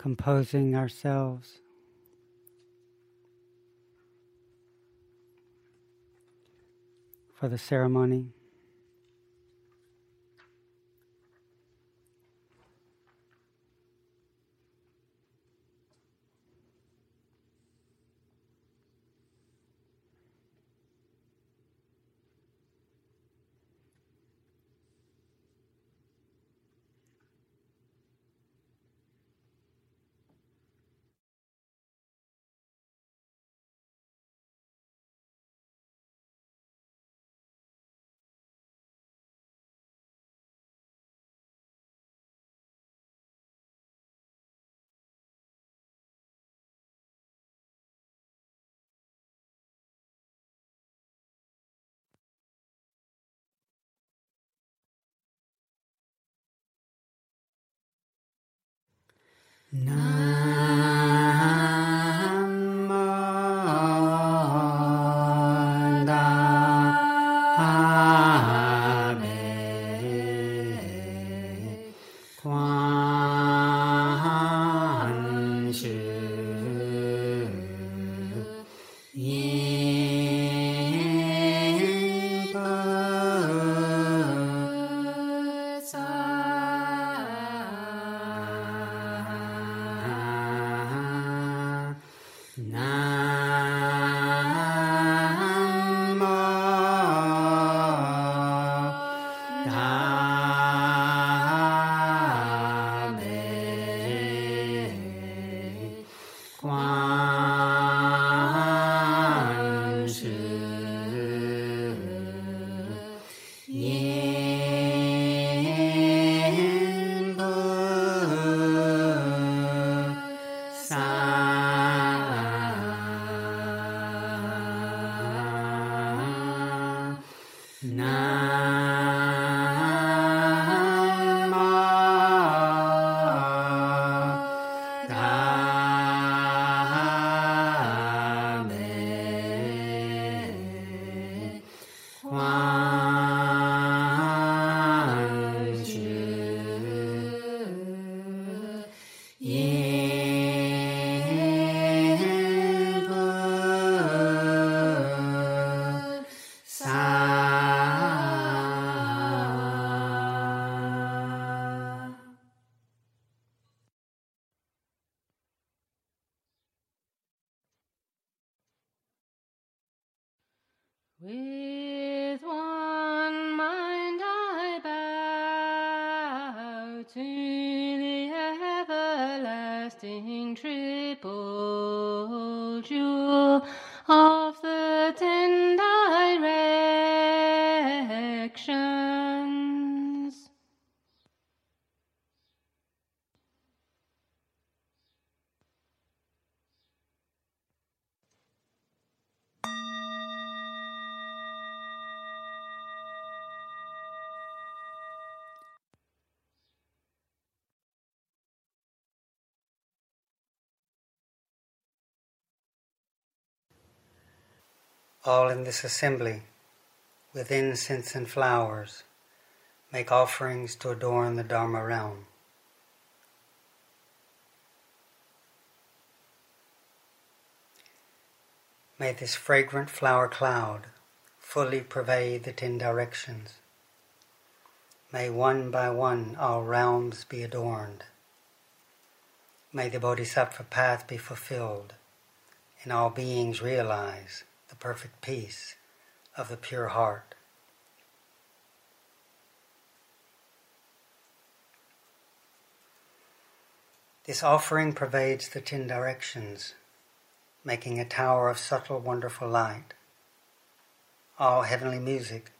composing ourselves. For the ceremony. No. With one mind I bow to the everlasting all in this assembly, with incense and flowers, make offerings to adorn the Dharma realm. May this fragrant flower cloud fully pervade the ten directions. May one by one all realms be adorned. May the Bodhisattva path be fulfilled and all beings realize the perfect peace of the pure heart. This offering pervades the ten directions, making a tower of subtle, wonderful light. All heavenly music,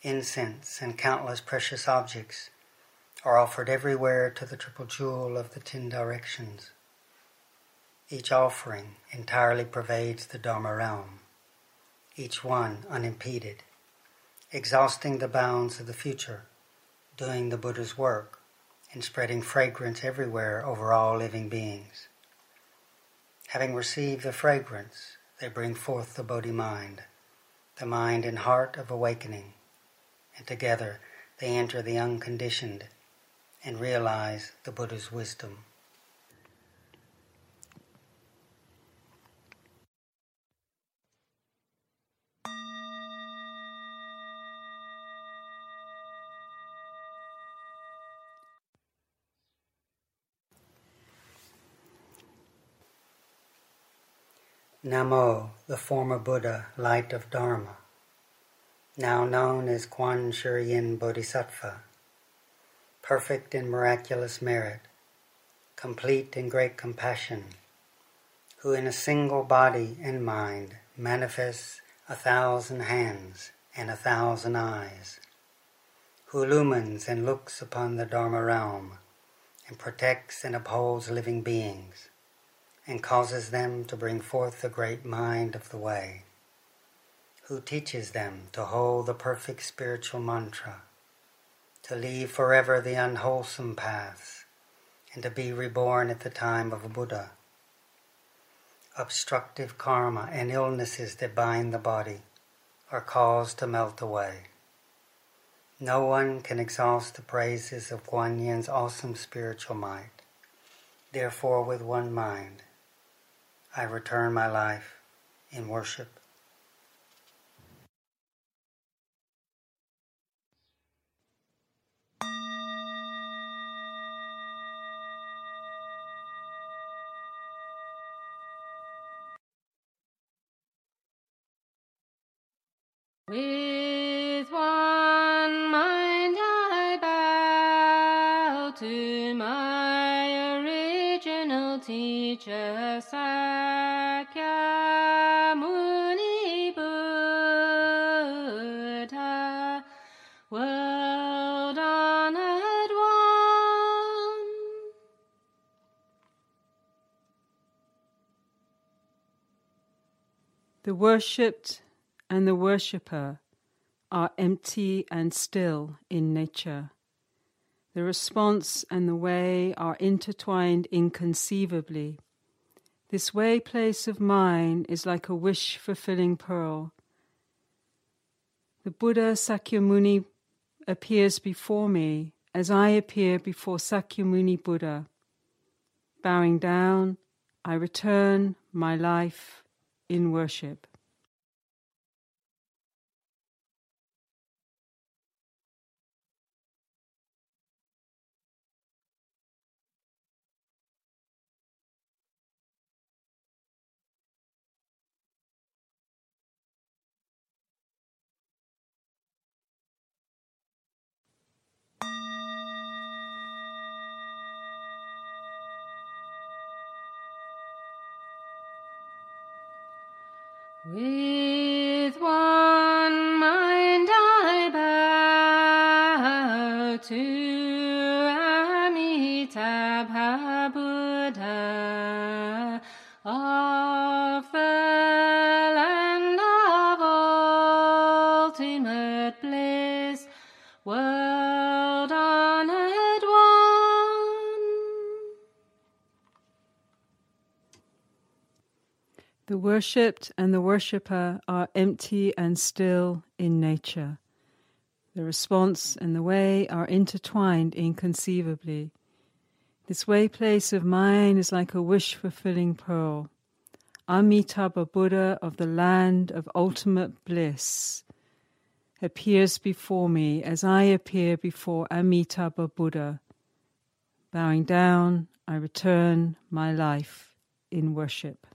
incense, and countless precious objects are offered everywhere to the triple jewel of the ten directions. Each offering entirely pervades the Dharma realm each one unimpeded, exhausting the bounds of the future, doing the Buddha's work, and spreading fragrance everywhere over all living beings. Having received the fragrance, they bring forth the Bodhi mind, the mind and heart of awakening, and together they enter the unconditioned and realize the Buddha's wisdom. Namo, the former Buddha, light of Dharma, now known as Kuan Shi Yin Bodhisattva, perfect in miraculous merit, complete in great compassion, who in a single body and mind manifests a thousand hands and a thousand eyes, who illumines and looks upon the Dharma realm and protects and upholds living beings and causes them to bring forth the great mind of the way, who teaches them to hold the perfect spiritual mantra, to leave forever the unwholesome paths, and to be reborn at the time of Buddha. Obstructive karma and illnesses that bind the body are caused to melt away. No one can exhaust the praises of Kuan Yin's awesome spiritual might. Therefore, with one mind, I return my life in worship. With The worshipped and the worshipper are empty and still in nature. The response and the way are intertwined inconceivably. This way place of mine is like a wish fulfilling pearl. The Buddha Sakyamuni appears before me as I appear before Sakyamuni Buddha. Bowing down, I return my life in worship. The worshipped and the worshipper are empty and still in nature. The response and the way are intertwined inconceivably. This way place of mine is like a wish fulfilling pearl. Amitabha Buddha of the land of ultimate bliss appears before me as I appear before Amitabha Buddha. Bowing down, I return my life in worship.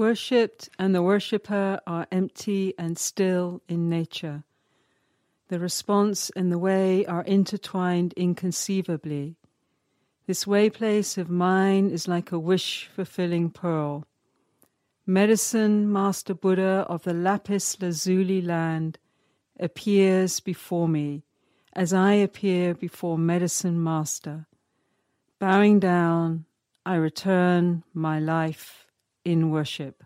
Worshipped and the worshipper are empty and still in nature. The response and the way are intertwined inconceivably. This way place of mine is like a wish fulfilling pearl. Medicine Master Buddha of the Lapis Lazuli land appears before me as I appear before Medicine Master. Bowing down, I return my life in worship.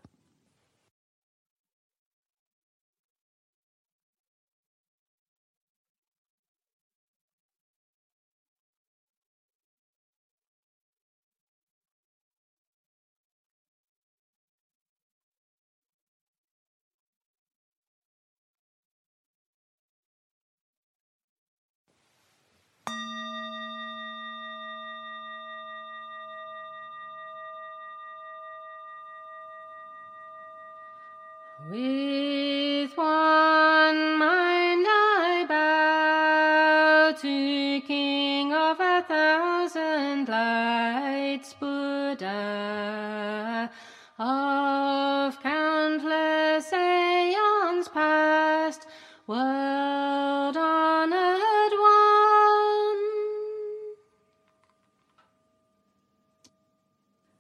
Of countless aeons past, world honored one.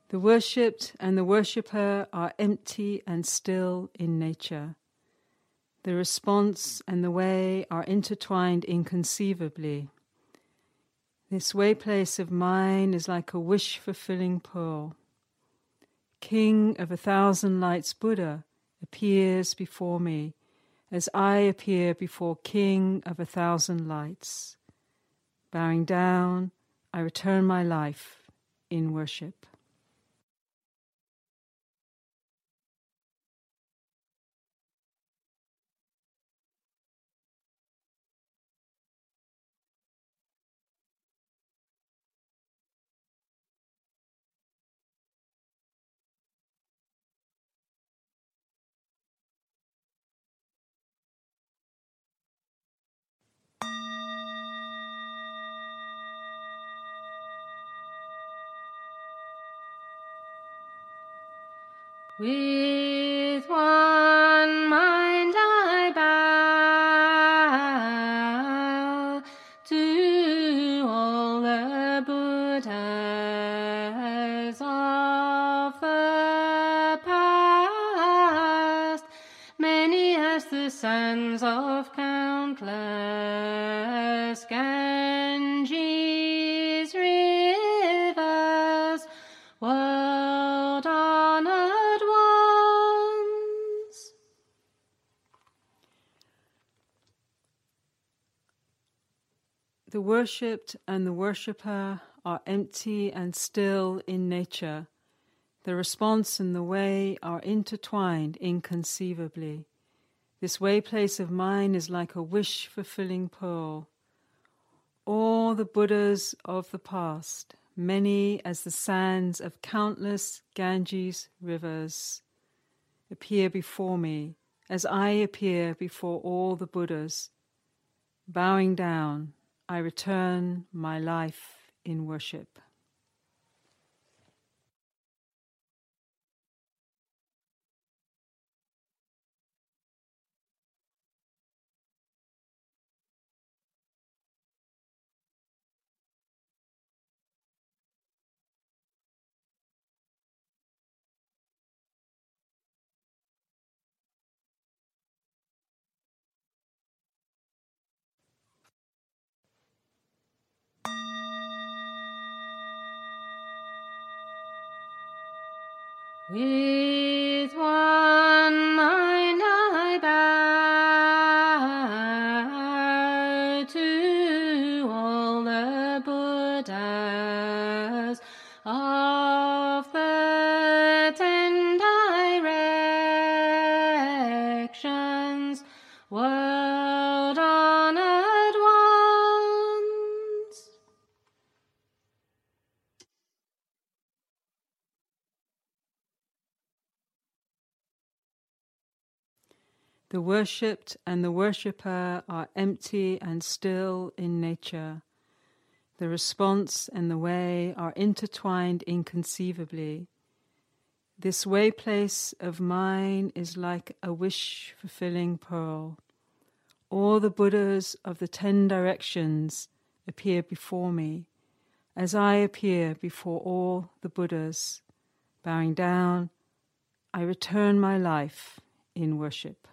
The worshipped and the worshipper are empty and still in nature. The response and the way are intertwined inconceivably. This way place of mine is like a wish fulfilling pearl. King of a thousand lights Buddha appears before me as I appear before King of a thousand lights. Bowing down, I return my life in worship. With one mind I bow to all the Buddhas of the past, many as the sons of worshipped and the worshipper are empty and still in nature. The response and the way are intertwined inconceivably. This way place of mine is like a wish fulfilling pearl. All the Buddhas of the past, many as the sands of countless Ganges rivers, appear before me as I appear before all the Buddhas. Bowing down, I return my life in worship. With worshipped and the worshipper are empty and still in nature. The response and the way are intertwined inconceivably. This way place of mine is like a wish fulfilling pearl. All the Buddhas of the ten directions appear before me, as I appear before all the Buddhas. Bowing down, I return my life in worship.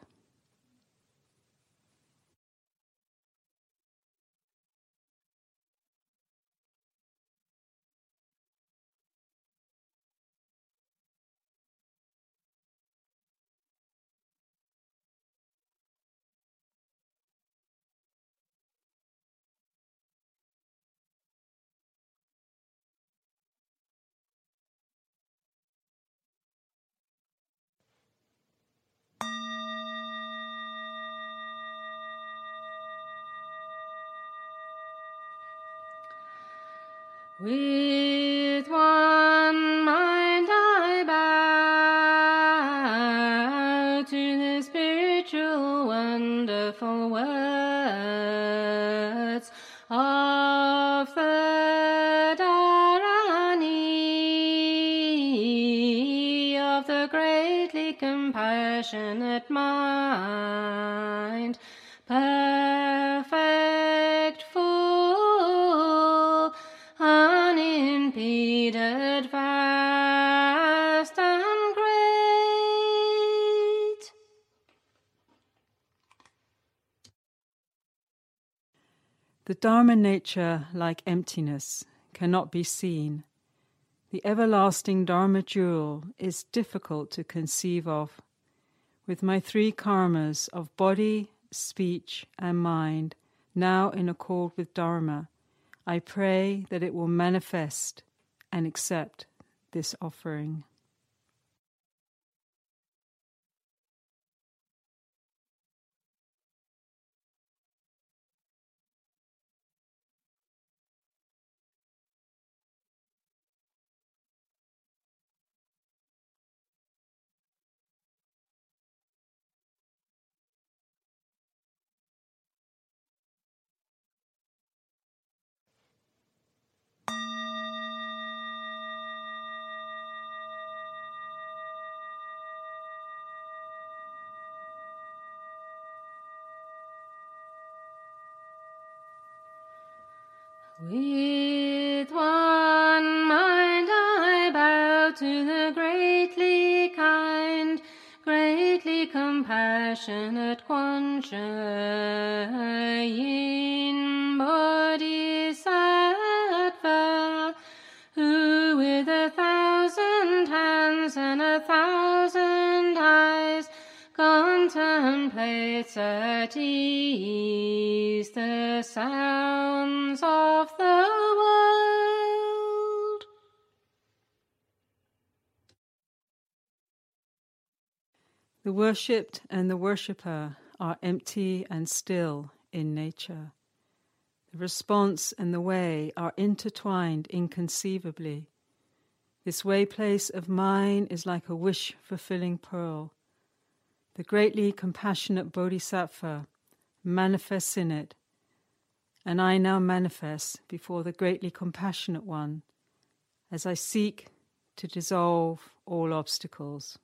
With one mind I bow to the spiritual wonderful words the of the greatly compassionate Dharma nature, like emptiness, cannot be seen. The everlasting Dharma jewel is difficult to conceive of. With my three karmas of body, speech, and mind now in accord with Dharma, I pray that it will manifest and accept this offering. Compassionate Kuan Yin Bodhisattva, who with a thousand hands and a thousand eyes contemplates at ease the sounds The worshipped and the worshipper are empty and still in nature. The response and the way are intertwined inconceivably. This way place of mine is like a wish fulfilling pearl. The greatly compassionate Bodhisattva manifests in it, and I now manifest before the greatly compassionate one as I seek to dissolve all obstacles.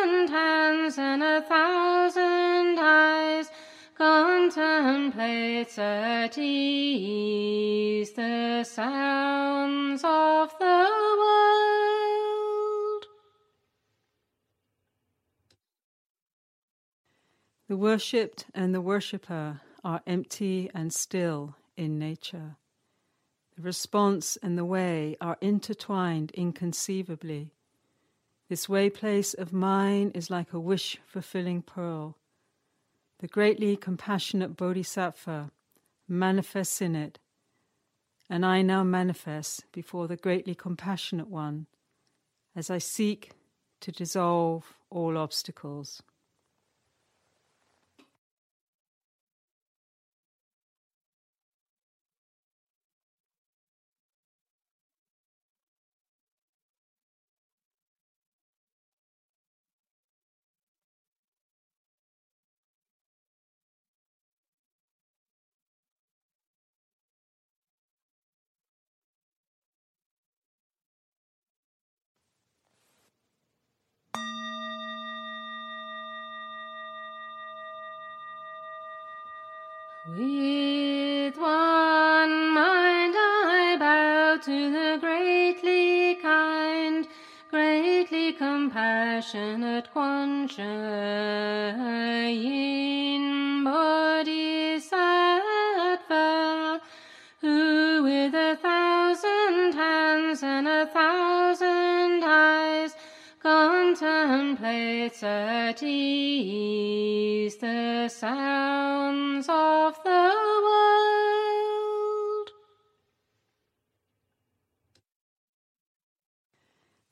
Thousand hands and a thousand eyes contemplates at ease the sounds of the world. The worshipped and the worshipper are empty and still in nature. The response and the way are intertwined inconceivably. This way place of mine is like a wish fulfilling pearl. The greatly compassionate Bodhisattva manifests in it, and I now manifest before the greatly compassionate one as I seek to dissolve all obstacles.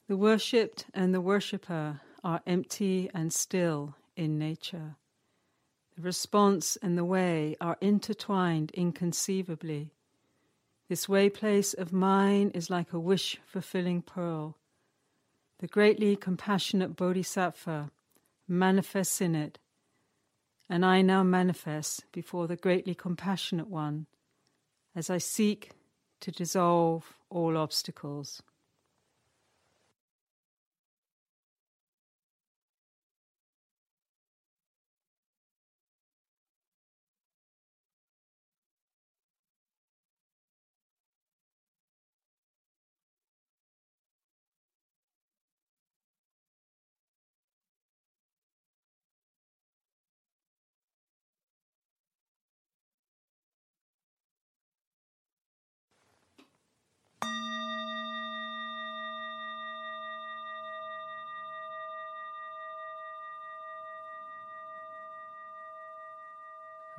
The worshipped and the worshipper are empty and still in nature. The response and the way are intertwined inconceivably. This way place of mine is like a wish fulfilling pearl. The greatly compassionate Bodhisattva manifests in it, and I now manifest before the greatly compassionate one as I seek to dissolve all obstacles.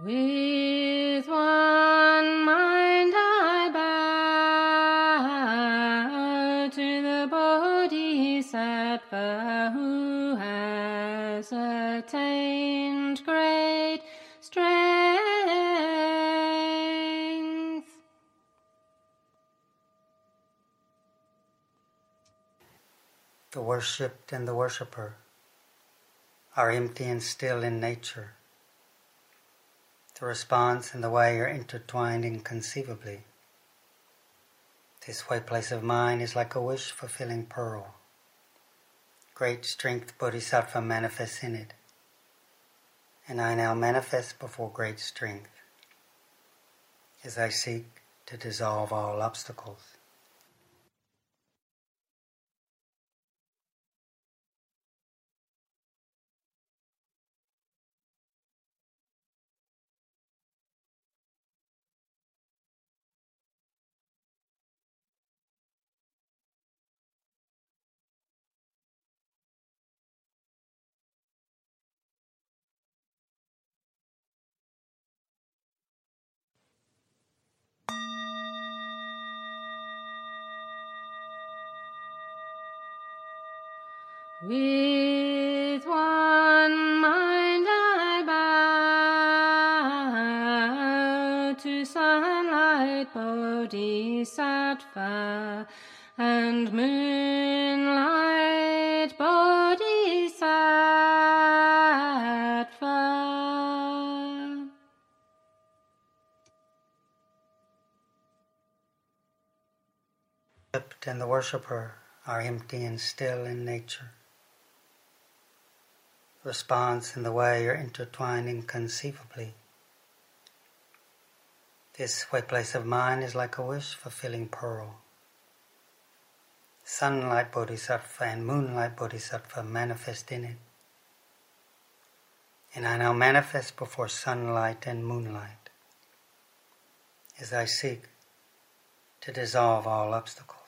With one mind I bow to the Bodhisattva who has attained great strength. The worshipped and the worshipper are empty and still in nature. The response and the way are intertwined inconceivably. This way place of mind is like a wish fulfilling pearl. Great strength Bodhisattva manifests in it. And I now manifest before great strength as I seek to dissolve all obstacles. Bodhisattva and moonlight Bodhisattva. And the worshipper are empty and still in nature. Response and the way are intertwined inconceivably. This place of mine is like a wish fulfilling pearl. Sunlight Bodhisattva and Moonlight Bodhisattva manifest in it. And I now manifest before sunlight and moonlight as I seek to dissolve all obstacles.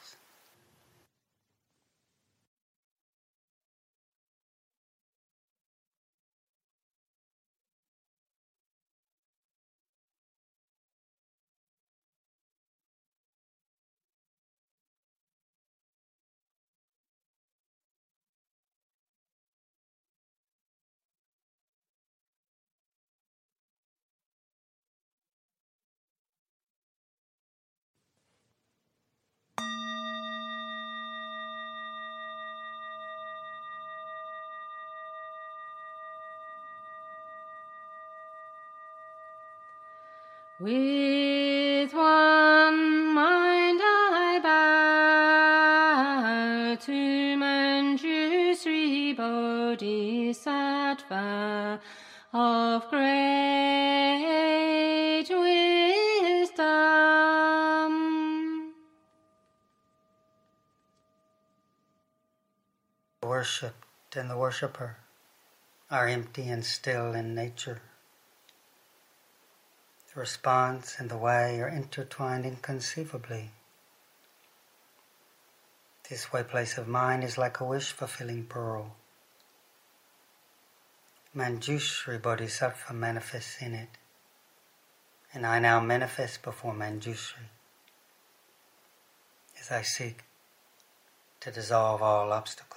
With one mind I bow to Manjusri Bodhisattva of great wisdom. Worshipped and the worshipper are empty and still in nature. The response and the way are intertwined inconceivably. This way place of mind is like a wish fulfilling pearl. Manjushri Bodhisattva manifests in it, and I now manifest before Manjushri as I seek to dissolve all obstacles.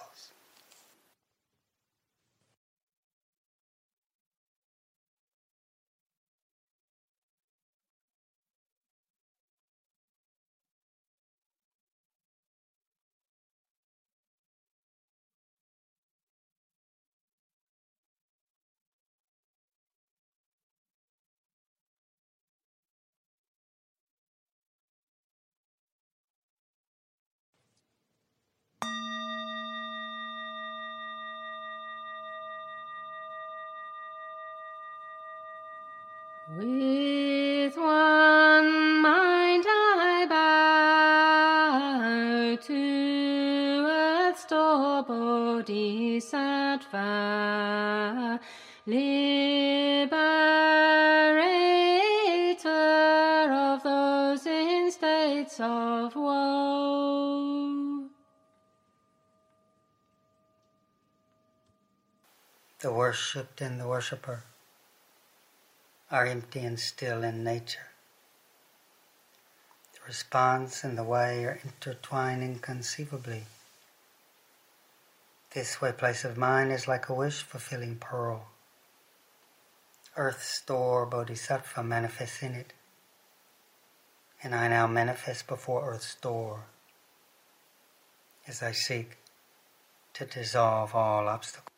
The worshipped and the worshipper are empty and still in nature. The response and the way are intertwined inconceivably. This way place of mind is like a wish fulfilling pearl. Earth store Bodhisattva manifests in it, and I now manifest before Earth store as I seek to dissolve all obstacles.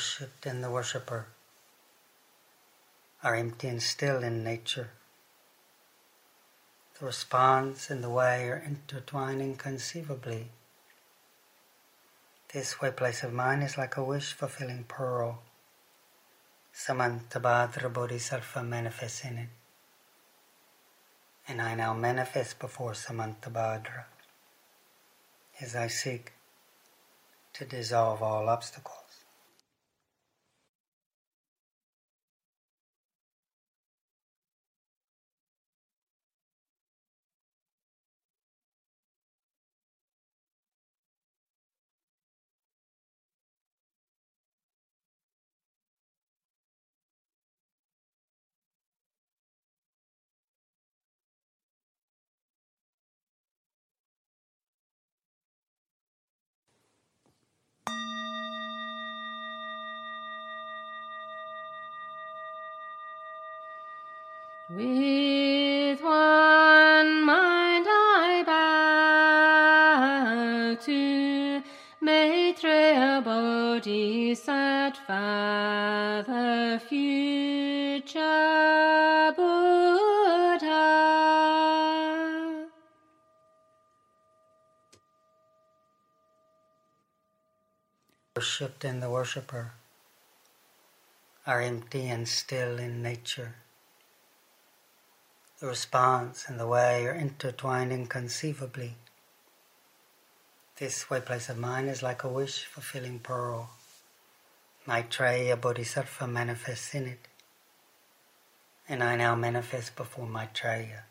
Worshipped and the worshipper are empty and still in nature. The response and the way are intertwining inconceivably. This way place of mind is like a wish fulfilling pearl. Samantabhadra Bodhisattva manifests in it. And I now manifest before Samantabhadra as I seek to dissolve all obstacles. With one mind I bow to Maitreya Bodhisattva, the future Buddha. Worshipped and the worshipper are empty and still in nature. The response and the way are intertwined inconceivably. This way place of mind is like a wish fulfilling pearl. Maitreya Bodhisattva manifests in it. And I now manifest before Maitreya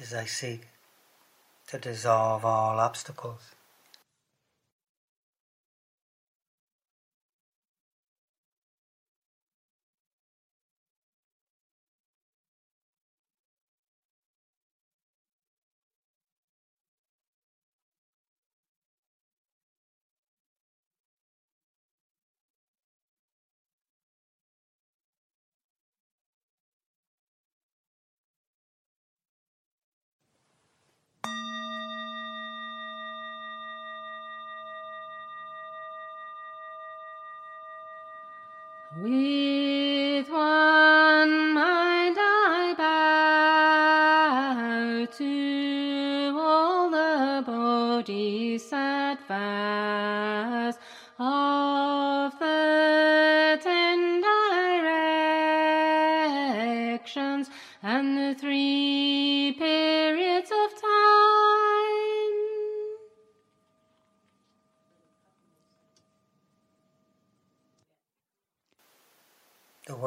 as I seek to dissolve all obstacles.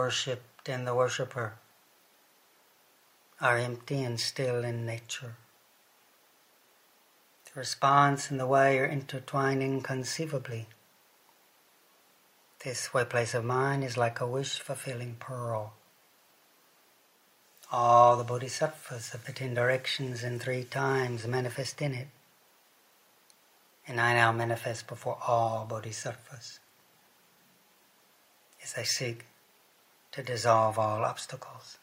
Worshipped and the worshipper are empty and still in nature. The response and the way are intertwined inconceivably. This way place of mind is like a wish fulfilling pearl. All the bodhisattvas of the ten directions and three times manifest in it. And I now manifest before all bodhisattvas as I seek to dissolve all obstacles.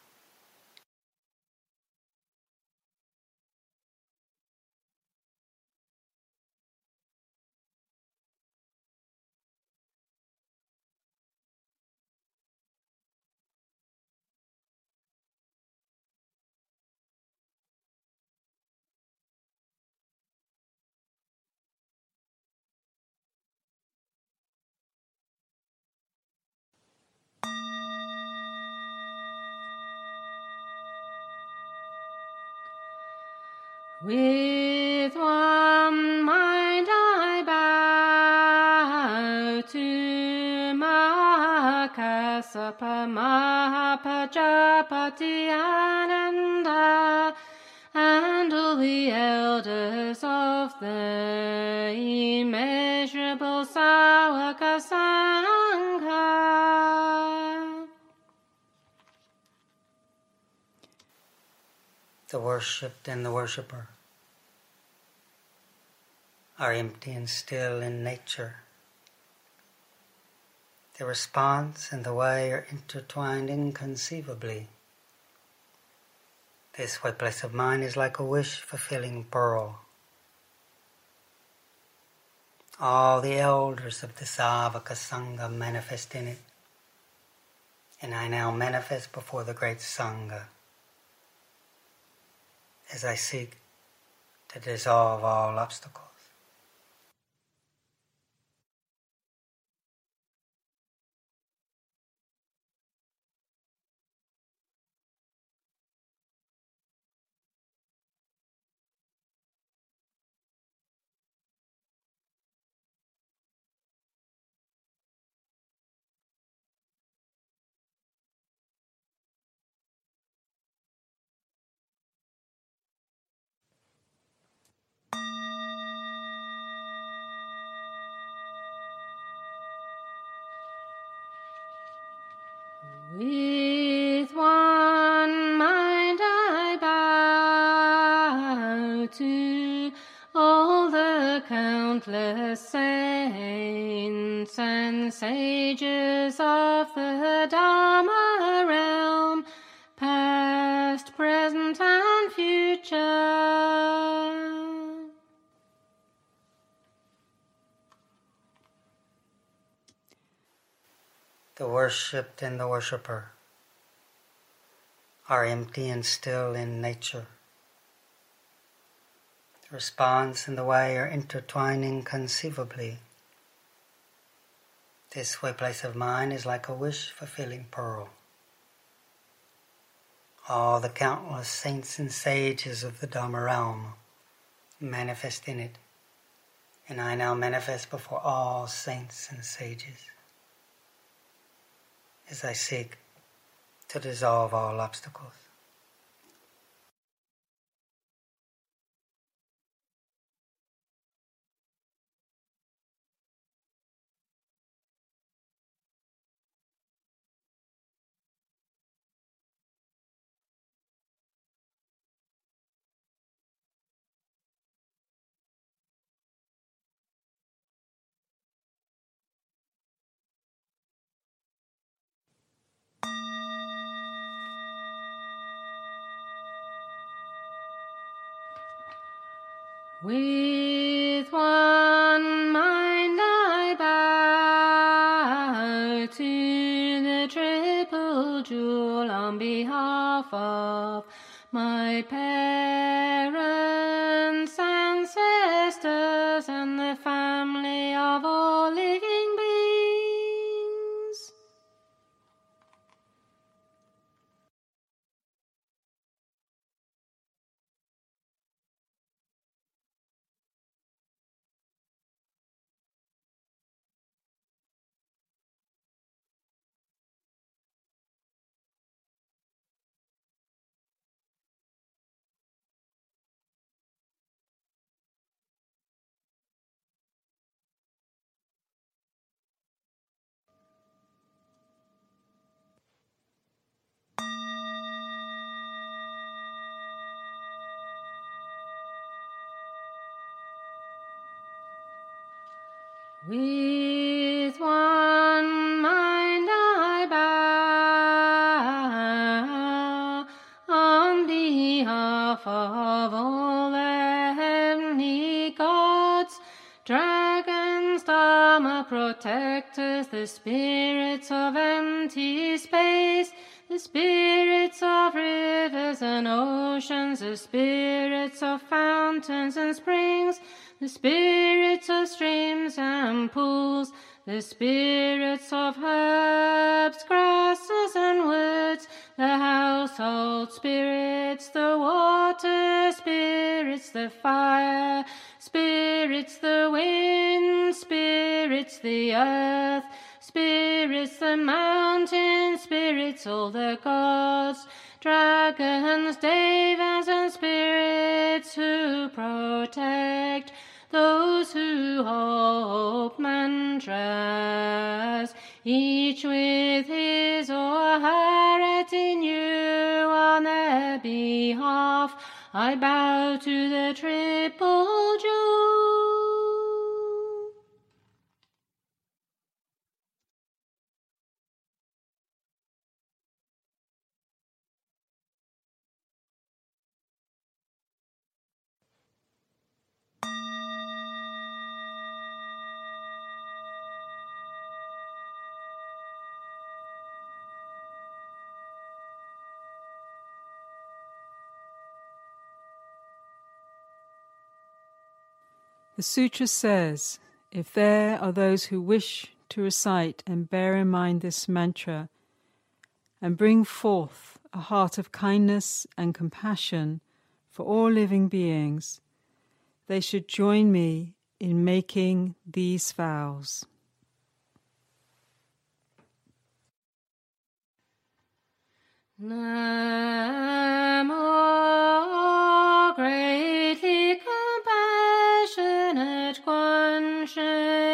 Mahapajapati Ananda and all the elders of the immeasurable Savaka Sangha. The worshipped and the worshipper are empty and still in nature. The response and the way are intertwined inconceivably. This way place of mind is like a wish fulfilling pearl. All the elders of the Savaka Sangha manifest in it, and I now manifest before the great Sangha as I seek to dissolve all obstacles. And sages of the Dharma realm, past, present, and future. The worshipped and the worshipper are empty and still in nature. The response and the way are intertwining conceivably. This place of mind is like a wish fulfilling pearl. All the countless saints and sages of the Dharma realm manifest in it, And I now manifest before all saints and sages as I seek to dissolve all obstacles. With one mind I bow to the triple jewel on behalf of my parents, ancestors, and the family With one mind I bow on behalf of all the heavenly gods, dragons, dharma protectors, the spirits of empty space, the spirits of rivers and oceans, the spirits of fountains and springs, the spirits the spirits of herbs, grasses, and woods, the household spirits, the water spirits, the fire spirits, the wind spirits, the earth spirits, the mountain spirits, all the gods, dragons, devas, and spirits who protect those who hope mantras, each with his or her retinue on their behalf. I bow to the triple jewel. The sutra says if there are those who wish to recite and bear in mind this mantra and bring forth a heart of kindness and compassion for all living beings, they should join me in making these vows. Namo Kuan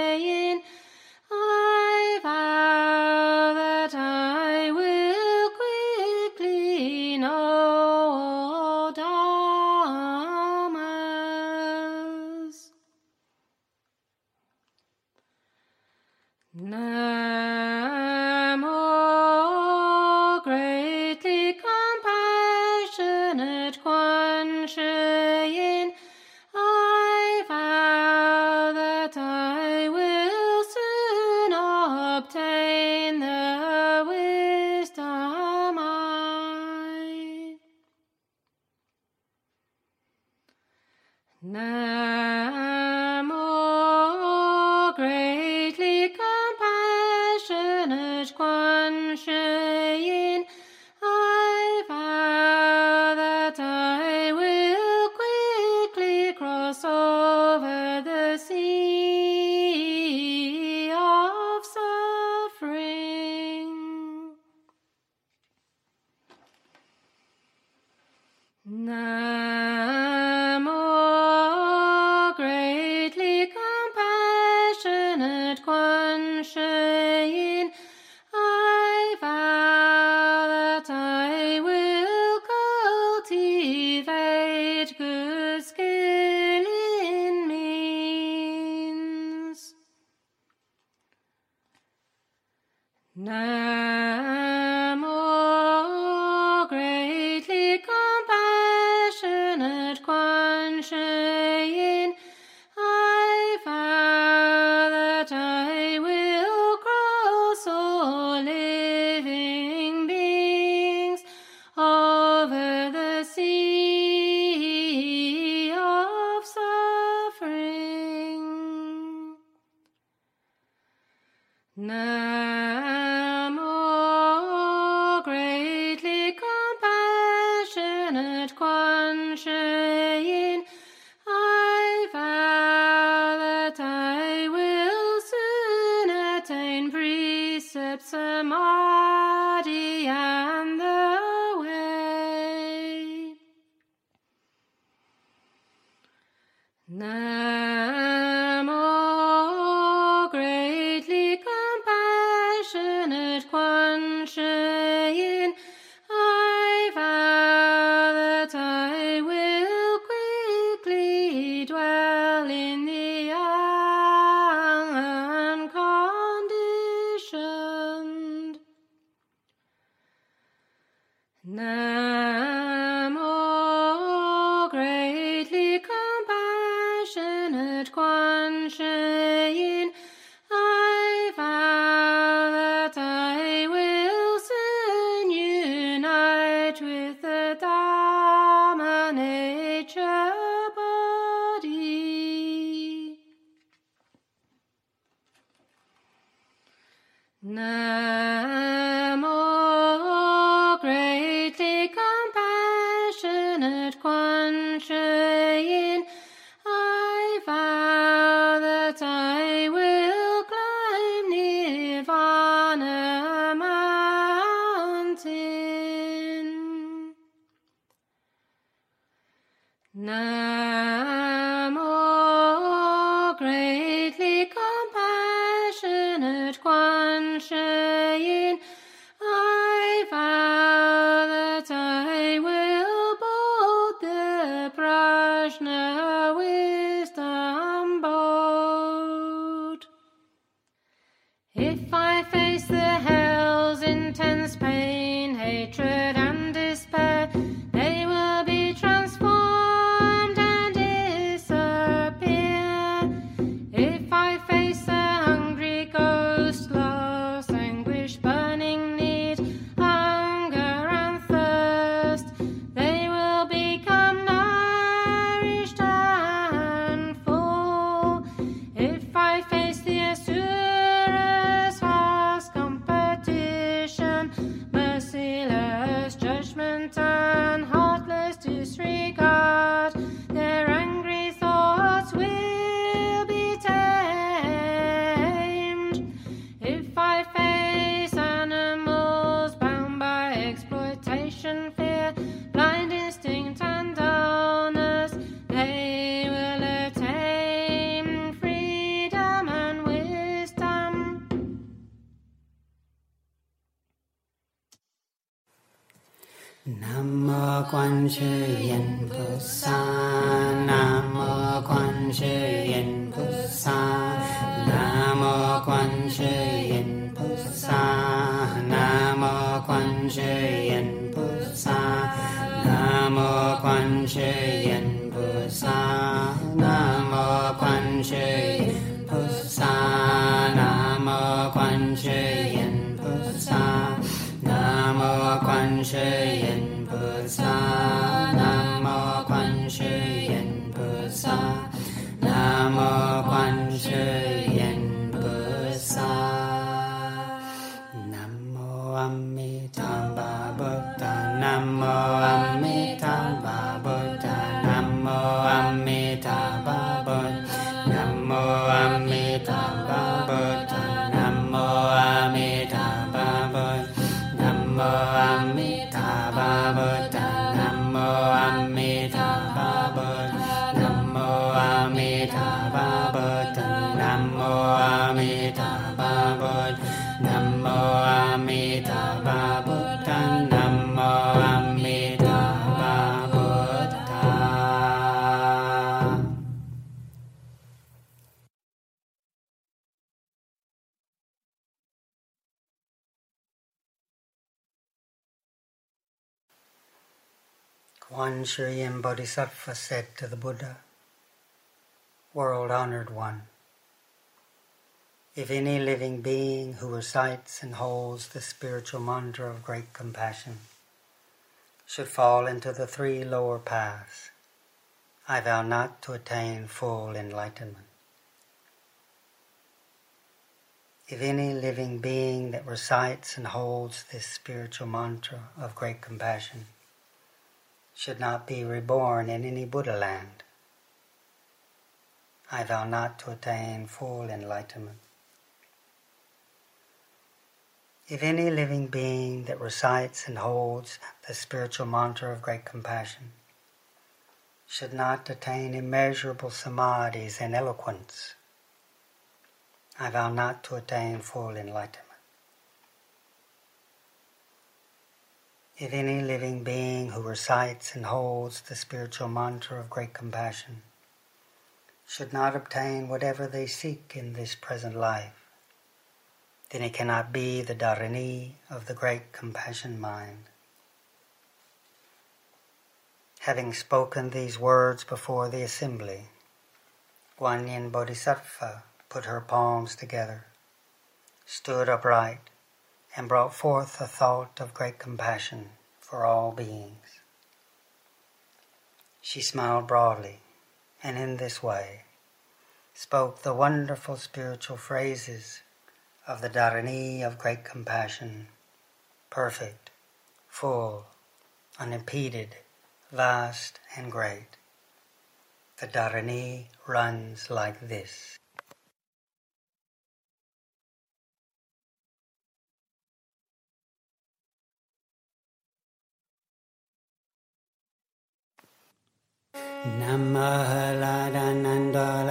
ねえ。Kuan Shi Yin Pusa Namo Kuan Shi Yin Pusa Namo Kuan Shi Yin Pusa Namo Kuan Shi Yin Kuan Shi Yin Bodhisattva said to the Buddha, World honored one, if any living being who recites and holds the spiritual mantra of great compassion should fall into the three lower paths, I vow not to attain full enlightenment. If any living being that recites and holds this spiritual mantra of great compassion should not be reborn in any Buddha land. I vow not to attain full enlightenment. If any living being that recites and holds the spiritual mantra of great compassion should not attain immeasurable samadhis and eloquence, I vow not to attain full enlightenment. If any living being who recites and holds the spiritual mantra of great compassion should not obtain whatever they seek in this present life, then it cannot be the Dharani of the great compassion mind. Having spoken these words before the assembly, Kuan Yin Bodhisattva put her palms together, stood upright, and brought forth a thought of great compassion for all beings. She smiled broadly, and in this way spoke the wonderful spiritual phrases of the Dharani of great compassion, perfect, full, unimpeded, vast, and great. The Dharani runs like this. Namo Haladananda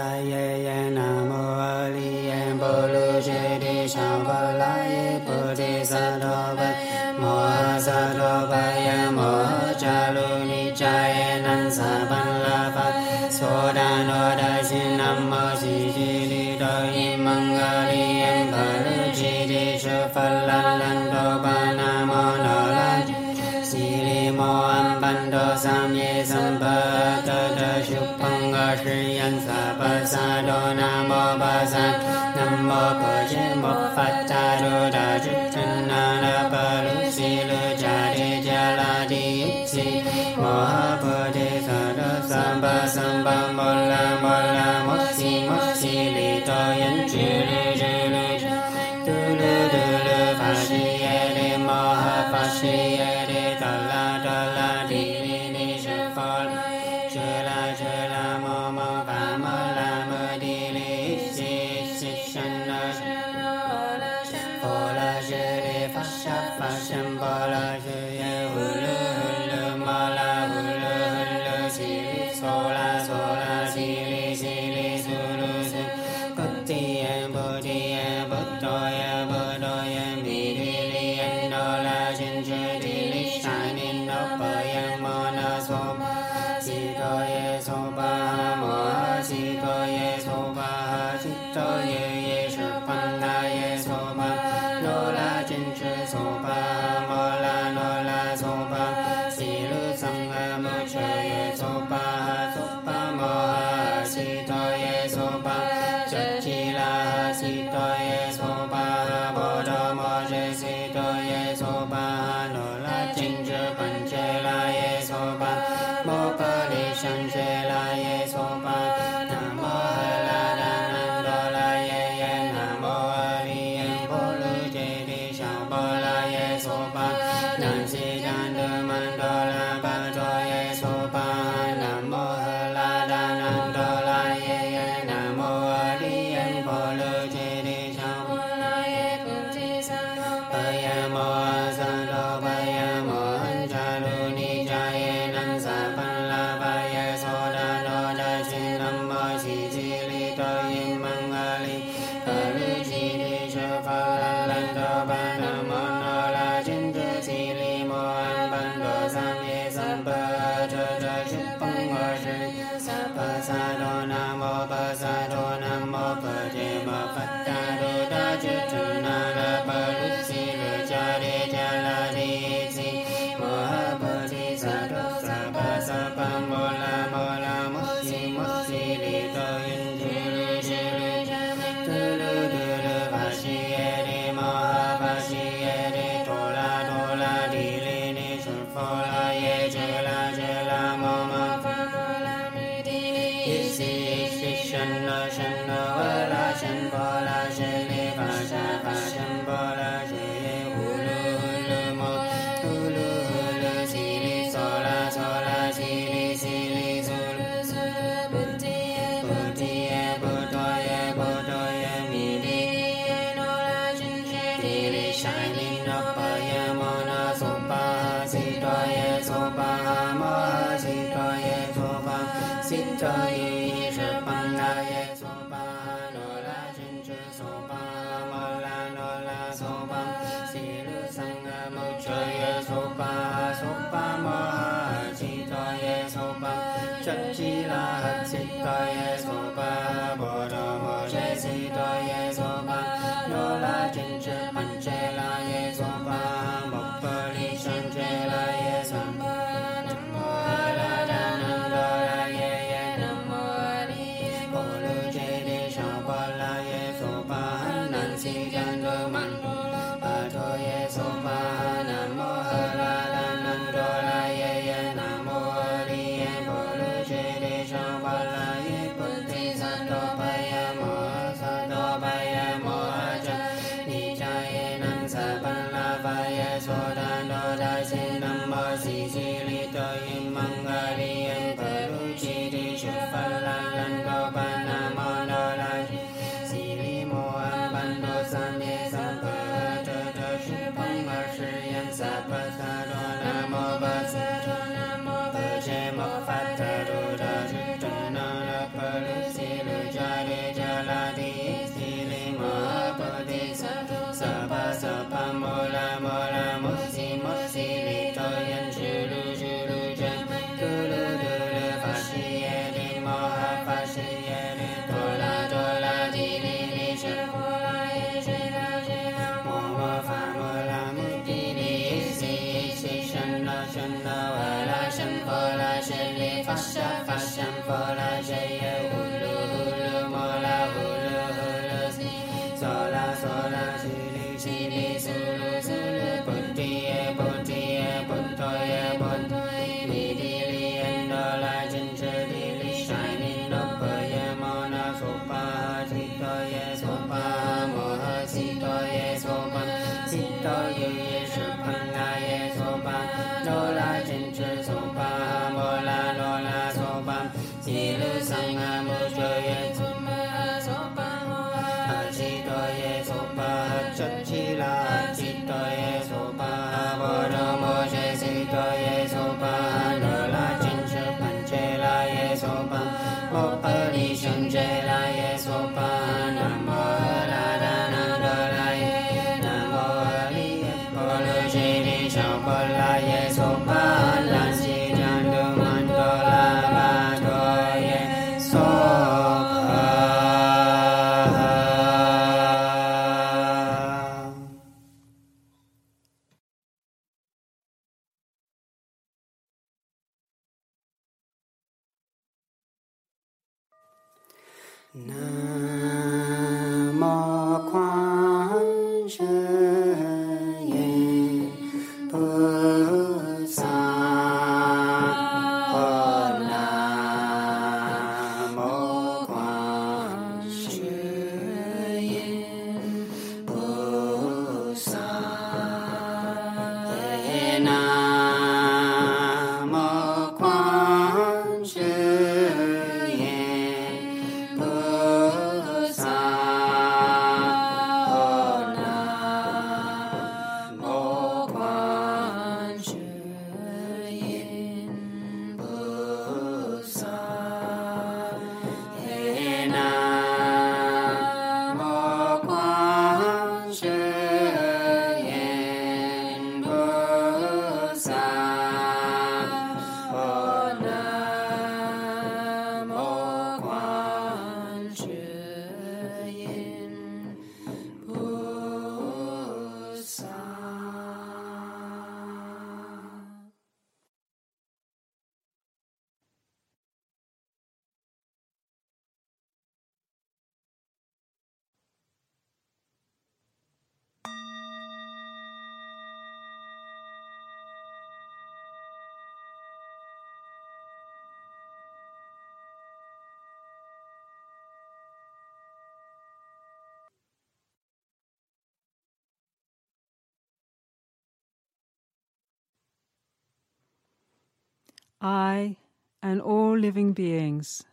I and all living beings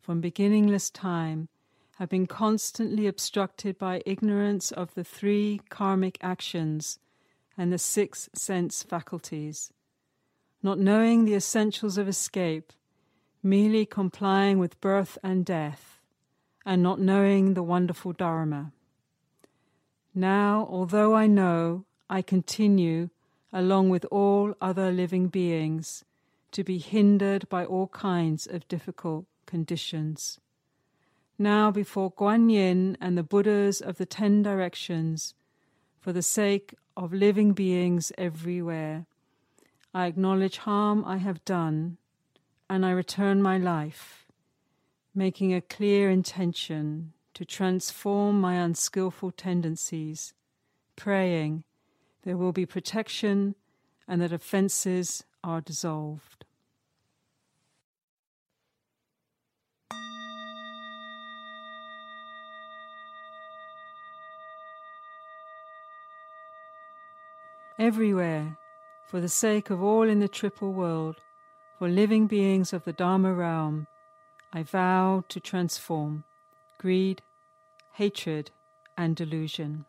from beginningless time have been constantly obstructed by ignorance of the three karmic actions and the six sense faculties, not knowing the essentials of escape, merely complying with birth and death, and not knowing the wonderful Dharma. Now, although I know, I continue, along with all other living beings, to be hindered by all kinds of difficult conditions. Now, before Kuan Yin and the Buddhas of the Ten Directions, for the sake of living beings everywhere, I acknowledge harm I have done and I return my life, making a clear intention to transform my unskillful tendencies, praying there will be protection and that offences are dissolved. Everywhere, for the sake of all in the triple world, for living beings of the Dharma realm, I vow to transform greed, hatred, and delusion.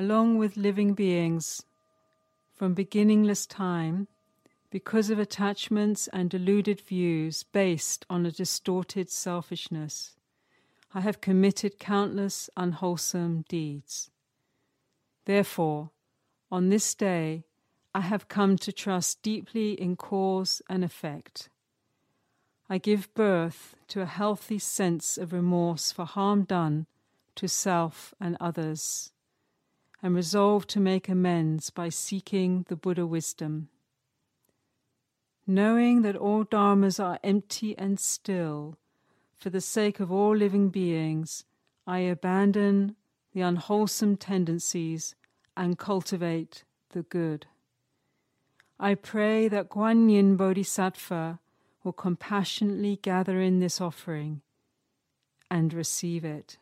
Along with living beings from beginningless time because of attachments and deluded views based on a distorted selfishness. I have committed countless unwholesome deeds. Therefore, on this day, I have come to trust deeply in cause and effect. I give birth to a healthy sense of remorse for harm done to self and others and resolve to make amends by seeking the Buddha wisdom. Knowing that all dharmas are empty and still, for the sake of all living beings, I abandon the unwholesome tendencies and cultivate the good. I pray that Kuan Yin Bodhisattva will compassionately gather in this offering and receive it.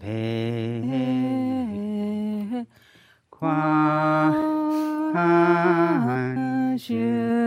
배과한슈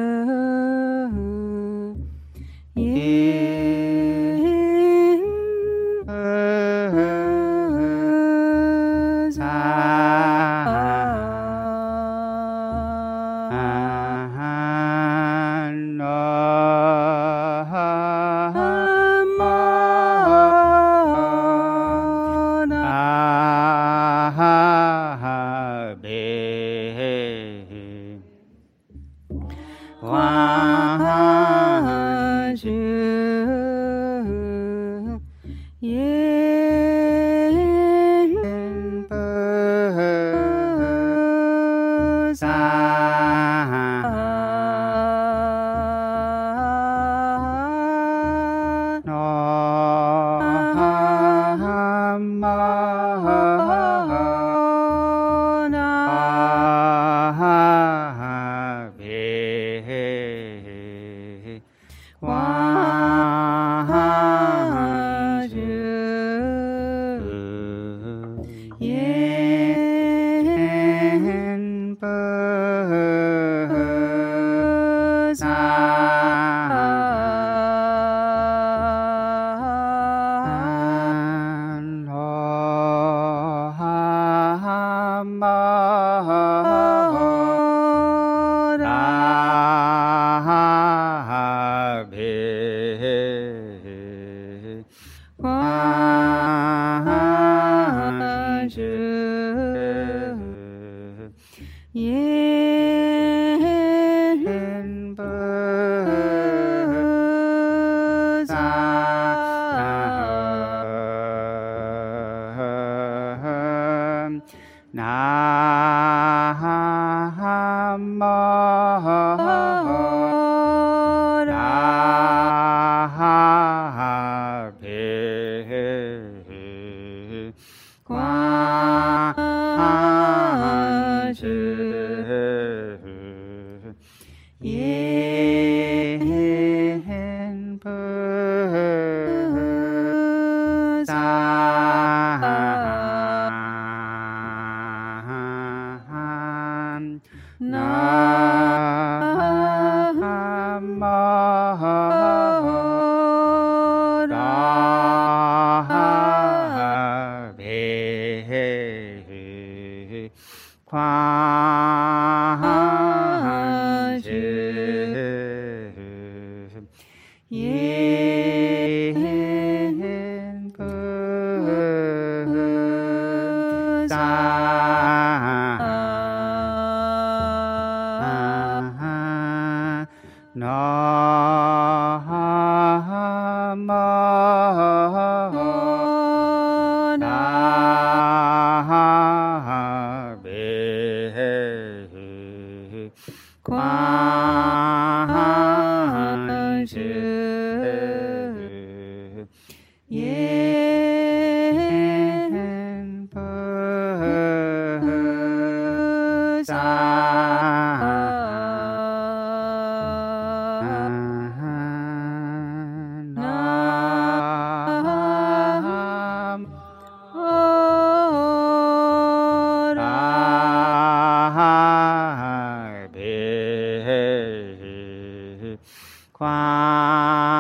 배 Ah.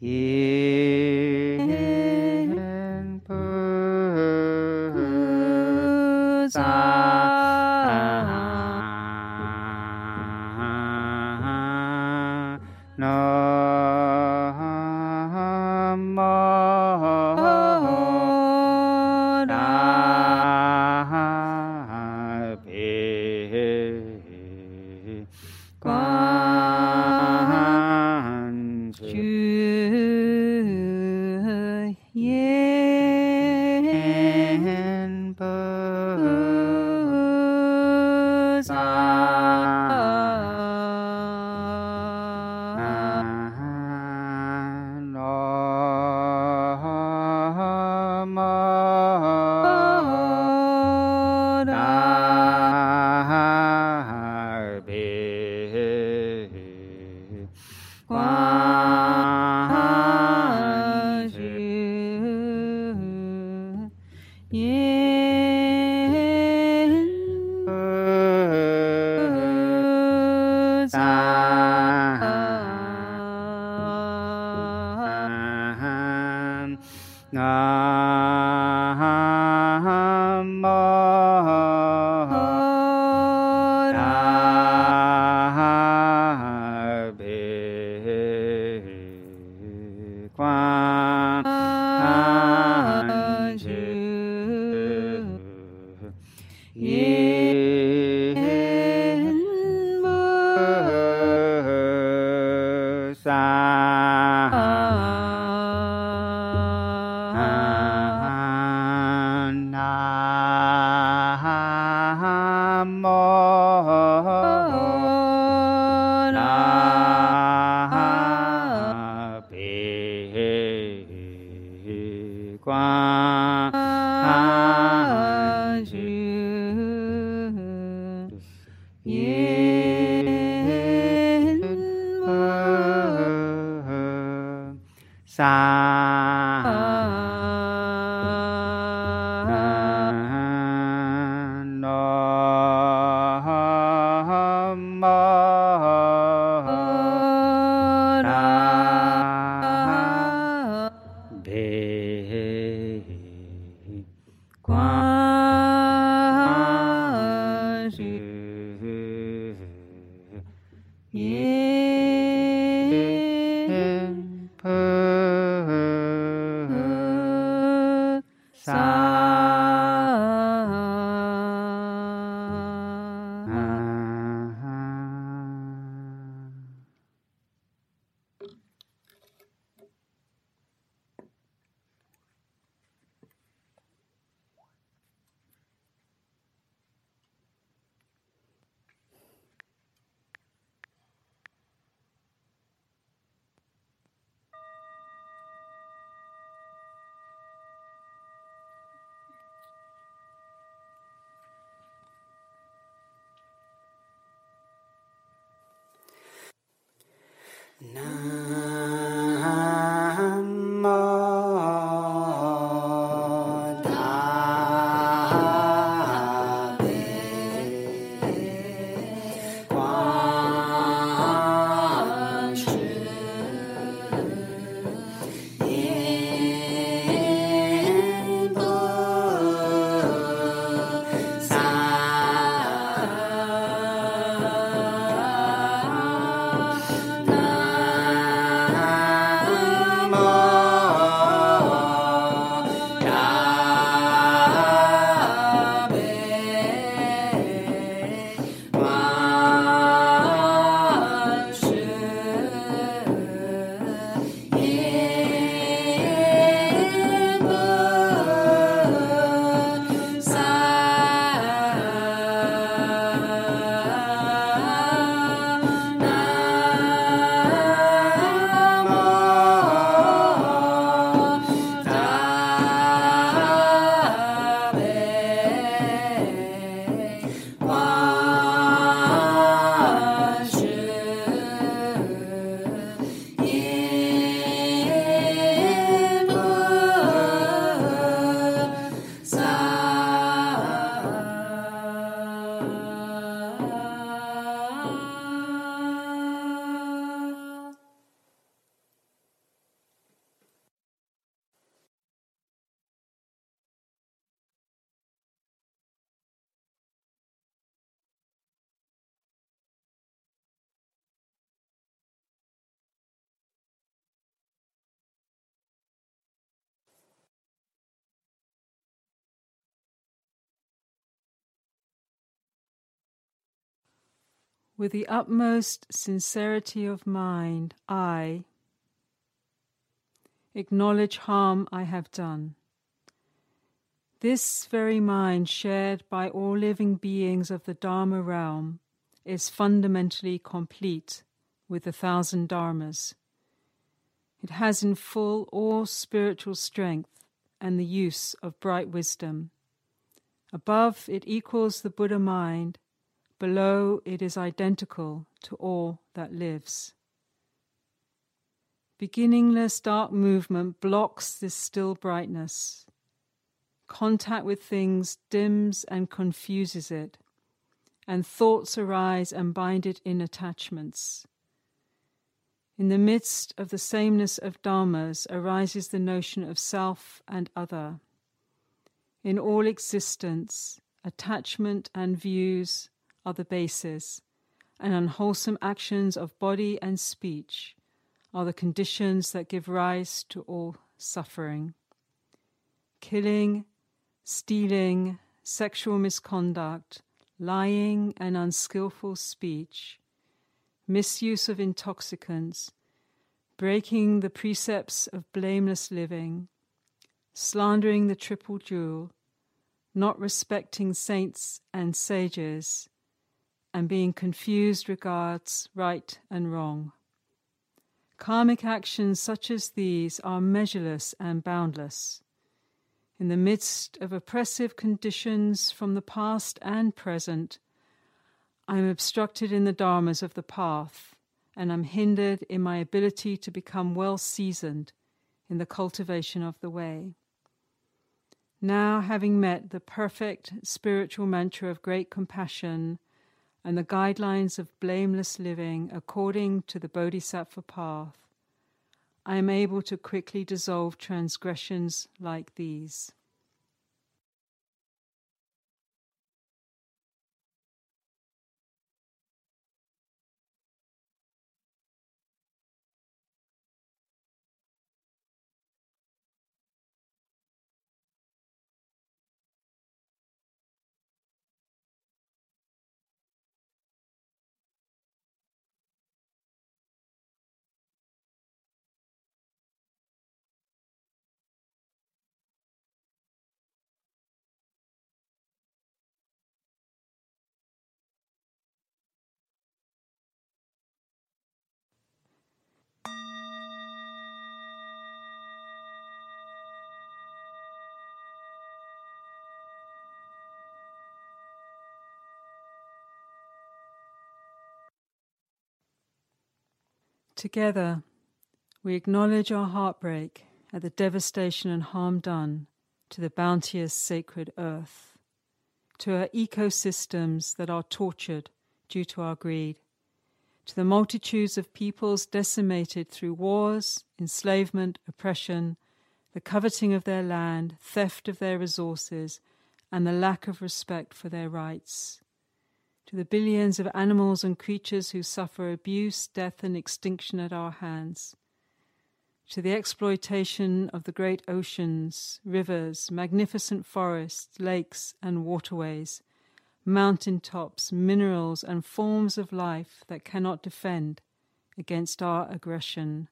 Yeah. Sa With the utmost sincerity of mind, I acknowledge harm I have done. This very mind, shared by all living beings of the Dharma realm, is fundamentally complete with the thousand Dharmas. It has in full all spiritual strength and the use of bright wisdom. Above, it equals the Buddha mind. Below, it is identical to all that lives. Beginningless dark movement blocks this still brightness. Contact with things dims and confuses it, and thoughts arise and bind it in attachments. In the midst of the sameness of dharmas arises the notion of self and other. In all existence, attachment and views are the basis, and unwholesome actions of body and speech are the conditions that give rise to all suffering. Killing, stealing, sexual misconduct, lying, and unskillful speech misuse of intoxicants, breaking the precepts of blameless living, slandering the triple jewel, not respecting saints and sages, and being confused regards right and wrong. Karmic actions such as these are measureless and boundless. In the midst of oppressive conditions from the past and present, I am obstructed in the dharmas of the path, and I am hindered in my ability to become well seasoned in the cultivation of the way. Now, having met the perfect spiritual mantra of great compassion and the guidelines of blameless living according to the Bodhisattva path, I am able to quickly dissolve transgressions like these. Together, we acknowledge our heartbreak at the devastation and harm done to the bounteous sacred earth, to our ecosystems that are tortured due to our greed, to the multitudes of peoples decimated through wars, enslavement, oppression, the coveting of their land, theft of their resources, and the lack of respect for their rights to the billions of animals and creatures who suffer abuse, death, and extinction at our hands, to the exploitation of the great oceans, rivers, magnificent forests, lakes, and waterways, mountain tops, minerals, and forms of life that cannot defend against our aggression.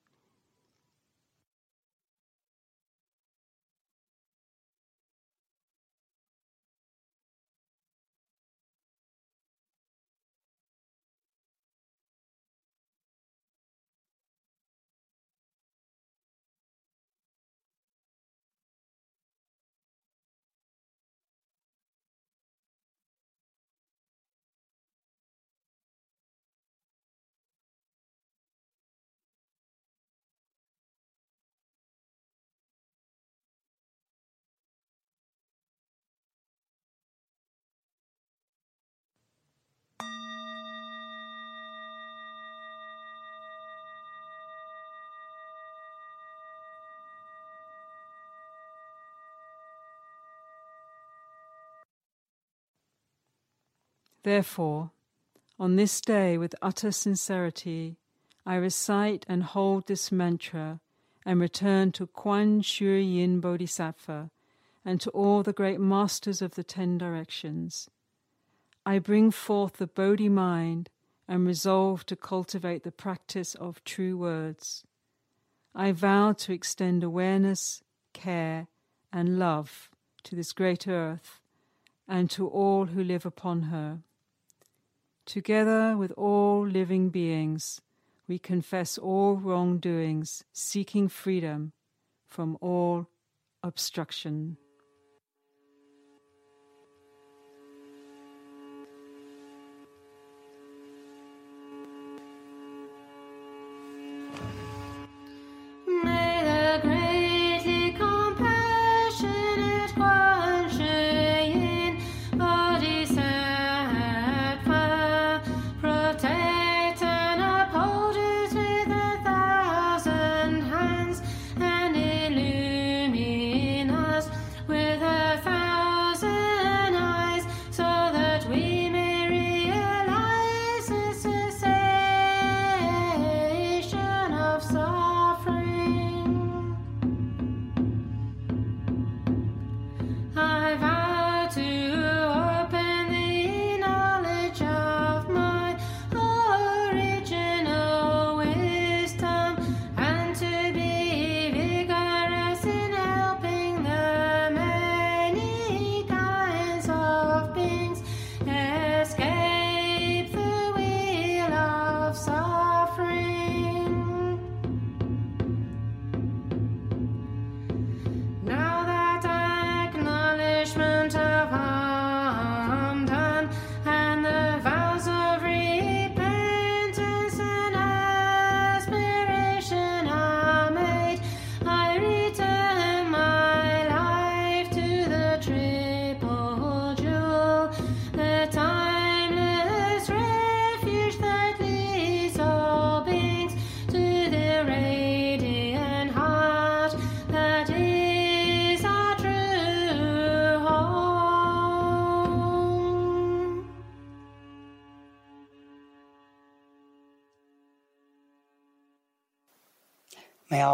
Therefore, on this day, with utter sincerity, I recite and hold this mantra and return to Kuan Shi Yin Bodhisattva and to all the great masters of the ten directions. I bring forth the Bodhi mind and resolve to cultivate the practice of true words. I vow to extend awareness, care, and love to this great earth and to all who live upon her. Together with all living beings, we confess all wrongdoings, seeking freedom from all obstruction.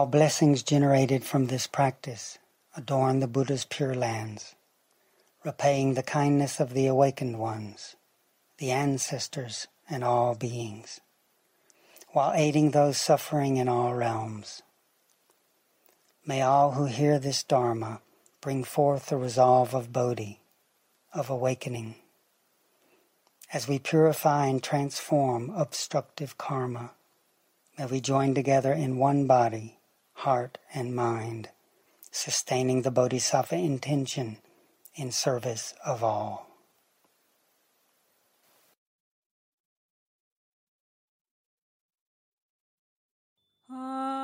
All blessings generated from this practice adorn the Buddha's pure lands, repaying the kindness of the awakened ones, the ancestors, and all beings, while aiding those suffering in all realms. May all who hear this Dharma bring forth the resolve of Bodhi, of awakening, as we purify and transform obstructive karma May we join together in one body, heart, and mind, sustaining the bodhisattva intention in service of all. Ah.